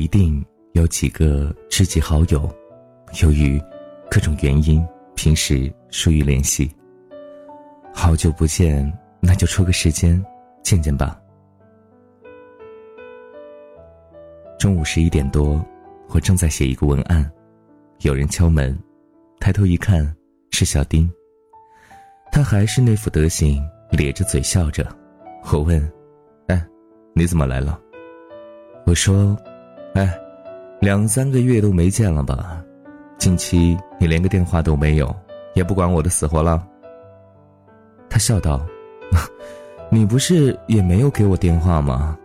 一定有几个知己好友，由于各种原因，平时疏于联系。好久不见，那就抽个时间见见吧。中午十一点多，我正在写一个文案，有人敲门，抬头一看是小丁。他还是那副德行，咧着嘴笑着。我问：“哎，你怎么来了？”我说：“哎，两三个月都没见了吧？近期你连个电话都没有，也不管我的死活了。”他笑道：“你不是也没有给我电话吗？”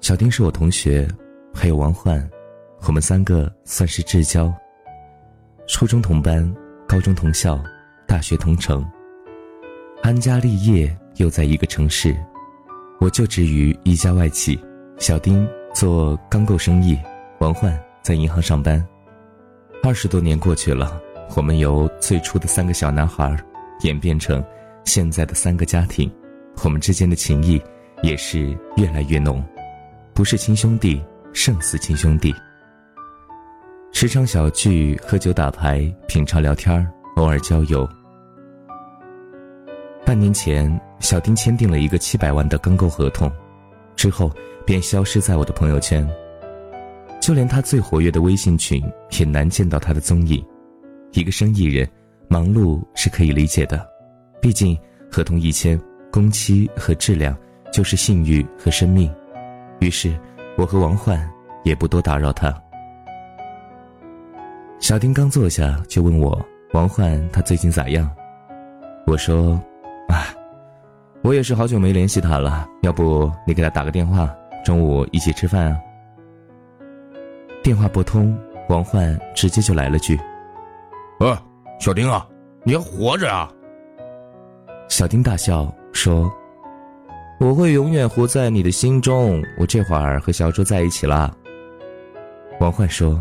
小丁是我同学，还有王焕，我们三个算是至交。初中同班，高中同校，大学同城。安家立业又在一个城市，我就职于一家外企，小丁做钢构生意，王焕在银行上班。二十多年过去了，我们由最初的三个小男孩，演变成现在的三个家庭，我们之间的情谊也是越来越浓。不是亲兄弟，胜似亲兄弟。时常小聚，喝酒打牌，品茶聊天偶尔郊游。半年前，小丁签订了一个七百万的钢构合同，之后便消失在我的朋友圈，就连他最活跃的微信群也难见到他的踪影。一个生意人，忙碌是可以理解的，毕竟合同一签，工期和质量就是信誉和生命。于是，我和王焕也不多打扰他。小丁刚坐下，就问我王焕他最近咋样。我说：“啊，我也是好久没联系他了，要不你给他打个电话，中午一起吃饭啊？”电话拨通，王焕直接就来了句：“呃，小丁啊，你还活着啊？”小丁大笑说。我会永远活在你的心中。我这会儿和小周在一起了。王焕说：“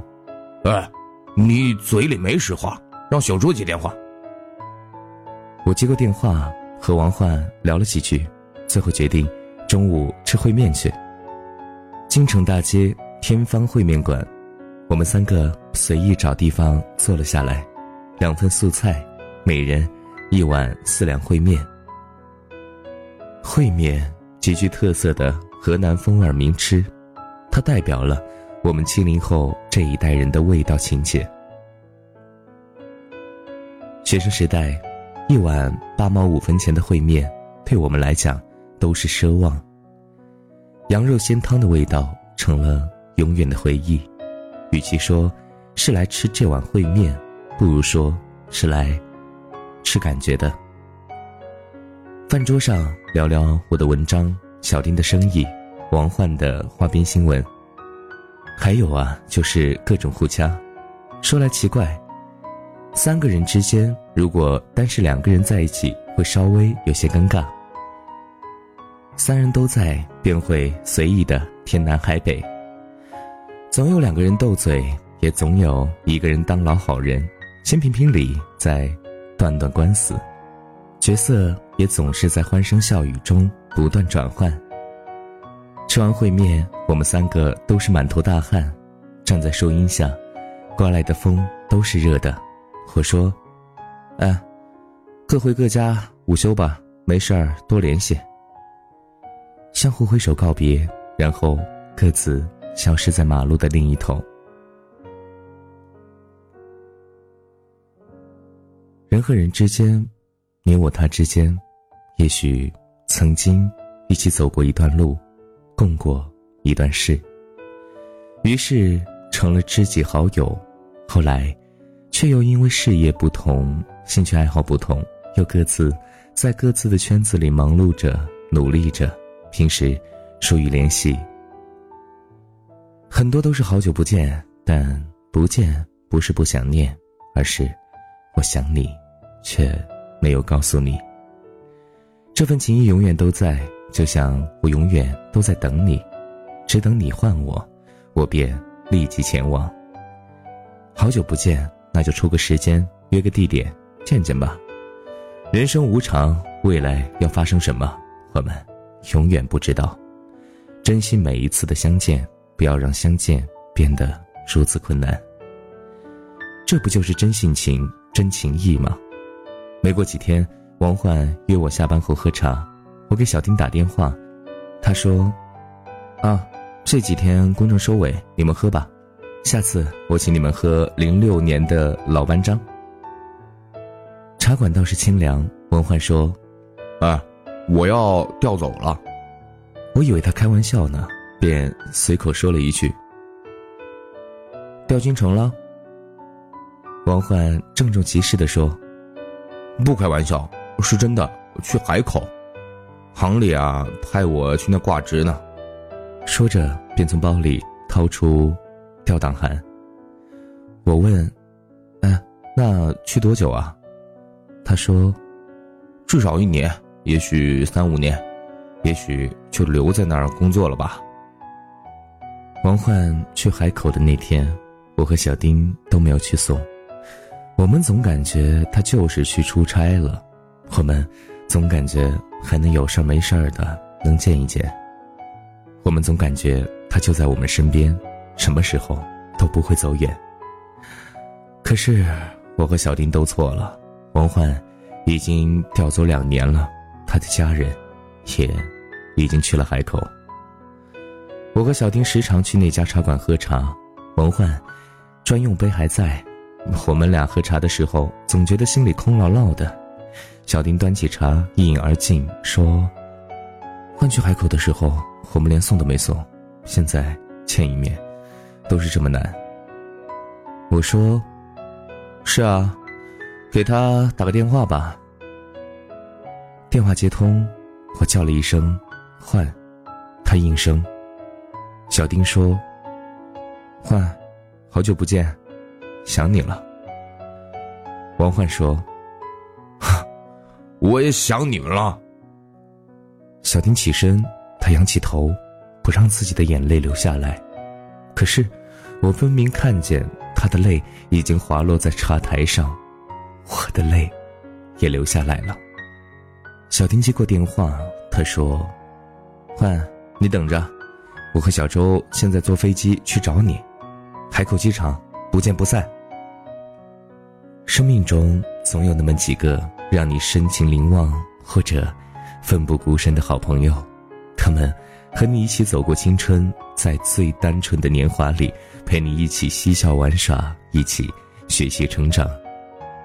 哎，你嘴里没实话，让小周接电话。”我接过电话，和王焕聊了几句，最后决定中午吃烩面去。京城大街天方烩面馆，我们三个随意找地方坐了下来，两份素菜，每人一碗四两烩面。烩面极具特色的河南风味名吃，它代表了我们七零后这一代人的味道情节。学生时代，一碗八毛五分钱的烩面，对我们来讲都是奢望。羊肉鲜汤的味道成了永远的回忆。与其说是来吃这碗烩面，不如说是来吃感觉的。饭桌上聊聊我的文章，小丁的生意，王焕的花边新闻，还有啊，就是各种互掐。说来奇怪，三个人之间如果单是两个人在一起，会稍微有些尴尬。三人都在，便会随意的天南海北。总有两个人斗嘴，也总有一个人当老好人，先评评理，再断断官司。角色也总是在欢声笑语中不断转换。吃完烩面，我们三个都是满头大汗，站在树荫下，刮来的风都是热的。我说：“哎，各回各家午休吧，没事儿多联系。”相互挥手告别，然后各自消失在马路的另一头。人和人之间。你我他之间，也许曾经一起走过一段路，共过一段事，于是成了知己好友。后来，却又因为事业不同、兴趣爱好不同，又各自在各自的圈子里忙碌着、努力着，平时疏于联系。很多都是好久不见，但不见不是不想念，而是我想你，却。没有告诉你，这份情谊永远都在，就像我永远都在等你，只等你唤我，我便立即前往。好久不见，那就抽个时间，约个地点，见见吧。人生无常，未来要发生什么，我们永远不知道。珍惜每一次的相见，不要让相见变得如此困难。这不就是真性情、真情谊吗？没过几天，王焕约我下班后喝茶，我给小丁打电话，他说：“啊，这几天工程收尾，你们喝吧，下次我请你们喝零六年的老班章。”茶馆倒是清凉，文焕说：“啊，我要调走了。”我以为他开玩笑呢，便随口说了一句：“调京城了。”王焕郑重其事地说：“不开玩笑，是真的，去海口，行里啊派我去那挂职呢。”说着便从包里掏出调档函。我问：“哎，那去多久啊？”他说：“至少一年，也许三五年。”也许就留在那儿工作了吧。王焕去海口的那天，我和小丁都没有去送。我们总感觉他就是去出差了，我们总感觉还能有事没事的能见一见。我们总感觉他就在我们身边，什么时候都不会走远。可是我和小丁都错了，王焕已经调走两年了，他的家人。也已经去了海口。我和小丁时常去那家茶馆喝茶，文焕专用杯还在。我们俩喝茶的时候，总觉得心里空落落的。小丁端起茶一饮而尽，说：“换去海口的时候，我们连送都没送，现在见一面，都是这么难。”我说：“是啊，给他打个电话吧。”电话接通。我叫了一声“焕”，他应声。小丁说：“焕，好久不见，想你了。”王焕说：“我也想你们了。”小丁起身，他仰起头，不让自己的眼泪流下来。可是，我分明看见他的泪已经滑落在茶台上，我的泪也流下来了。小丁接过电话，他说：“欢，你等着，我和小周现在坐飞机去找你，海口机场，不见不散。”生命中总有那么几个让你深情凝望或者奋不顾身的好朋友，他们和你一起走过青春，在最单纯的年华里，陪你一起嬉笑玩耍，一起学习成长。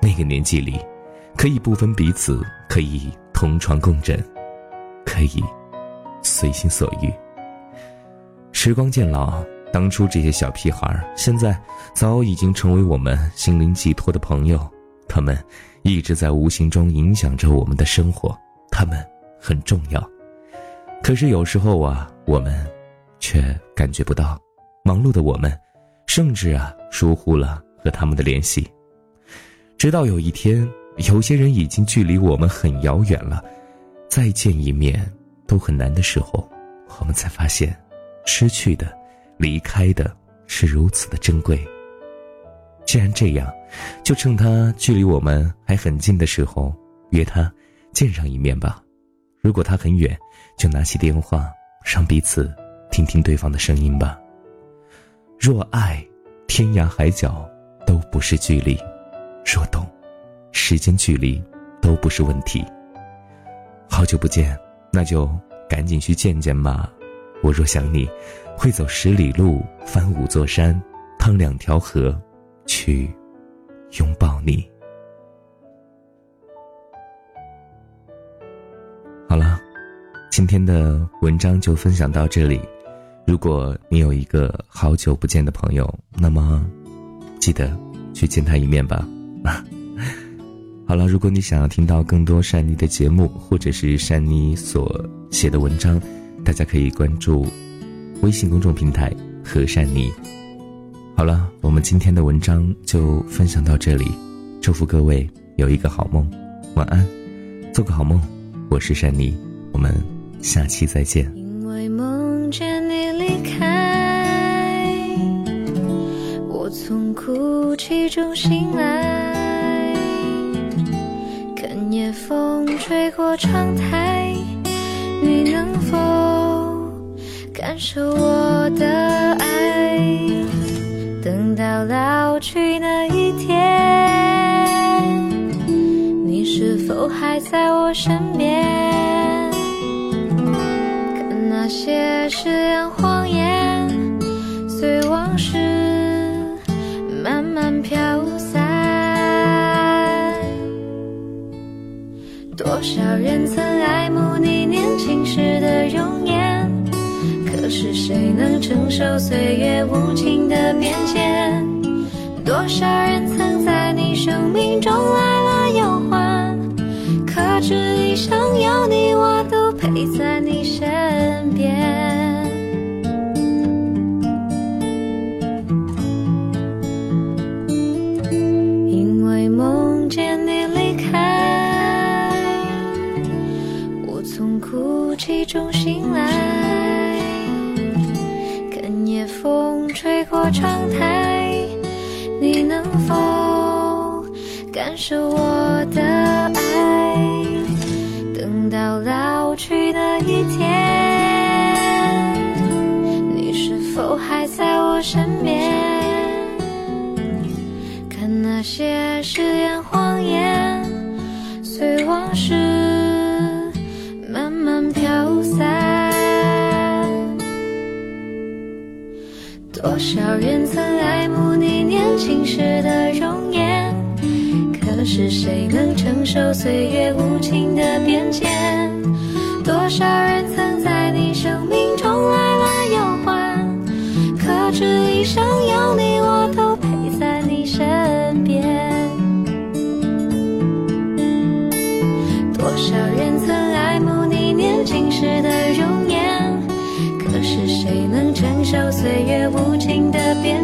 那个年纪里，可以不分彼此，可以。同床共枕，可以随心所欲。时光渐老，当初这些小屁孩现在早已经成为我们心灵寄托的朋友。他们一直在无形中影响着我们的生活，他们很重要。可是有时候啊，我们却感觉不到。忙碌的我们，甚至啊疏忽了和他们的联系。直到有一天。有些人已经距离我们很遥远了，再见一面都很难的时候，我们才发现，失去的、离开的是如此的珍贵。既然这样，就趁他距离我们还很近的时候，约他见上一面吧。如果他很远，就拿起电话，让彼此听听对方的声音吧。若爱，天涯海角都不是距离；若懂。时间距离都不是问题。好久不见，那就赶紧去见见吧。我若想你，会走十里路，翻五座山，趟两条河，去拥抱你。好了，今天的文章就分享到这里。如果你有一个好久不见的朋友，那么记得去见他一面吧。好了，如果你想要听到更多善妮的节目，或者是善妮所写的文章，大家可以关注微信公众平台和善妮。好了，我们今天的文章就分享到这里，祝福各位有一个好梦，晚安，做个好梦。我是善妮，我们下期再见。因为梦见你离开，我从哭泣中醒来。吹过窗台，你能否感受我的爱。等到老去那一天，你是否还在我身边？看那些誓言谎言，多少人曾爱慕你年轻时的容颜，可是谁能承受岁月无情的变迁？多少人曾在你生命中来了又还，可知一生有你，我都陪在你身是我的爱？等到老去的一天，你是否还在我身边？看那些誓言谎言，随往事慢慢飘散。多少人曾爱慕你年轻时的容颜，是谁能承受岁月无情的变迁？多少人曾在你生命中来了又还？可知一生有你，我都陪在你身边。多少人曾爱慕你年轻时的容颜，可是谁能承受岁月无情的变迁？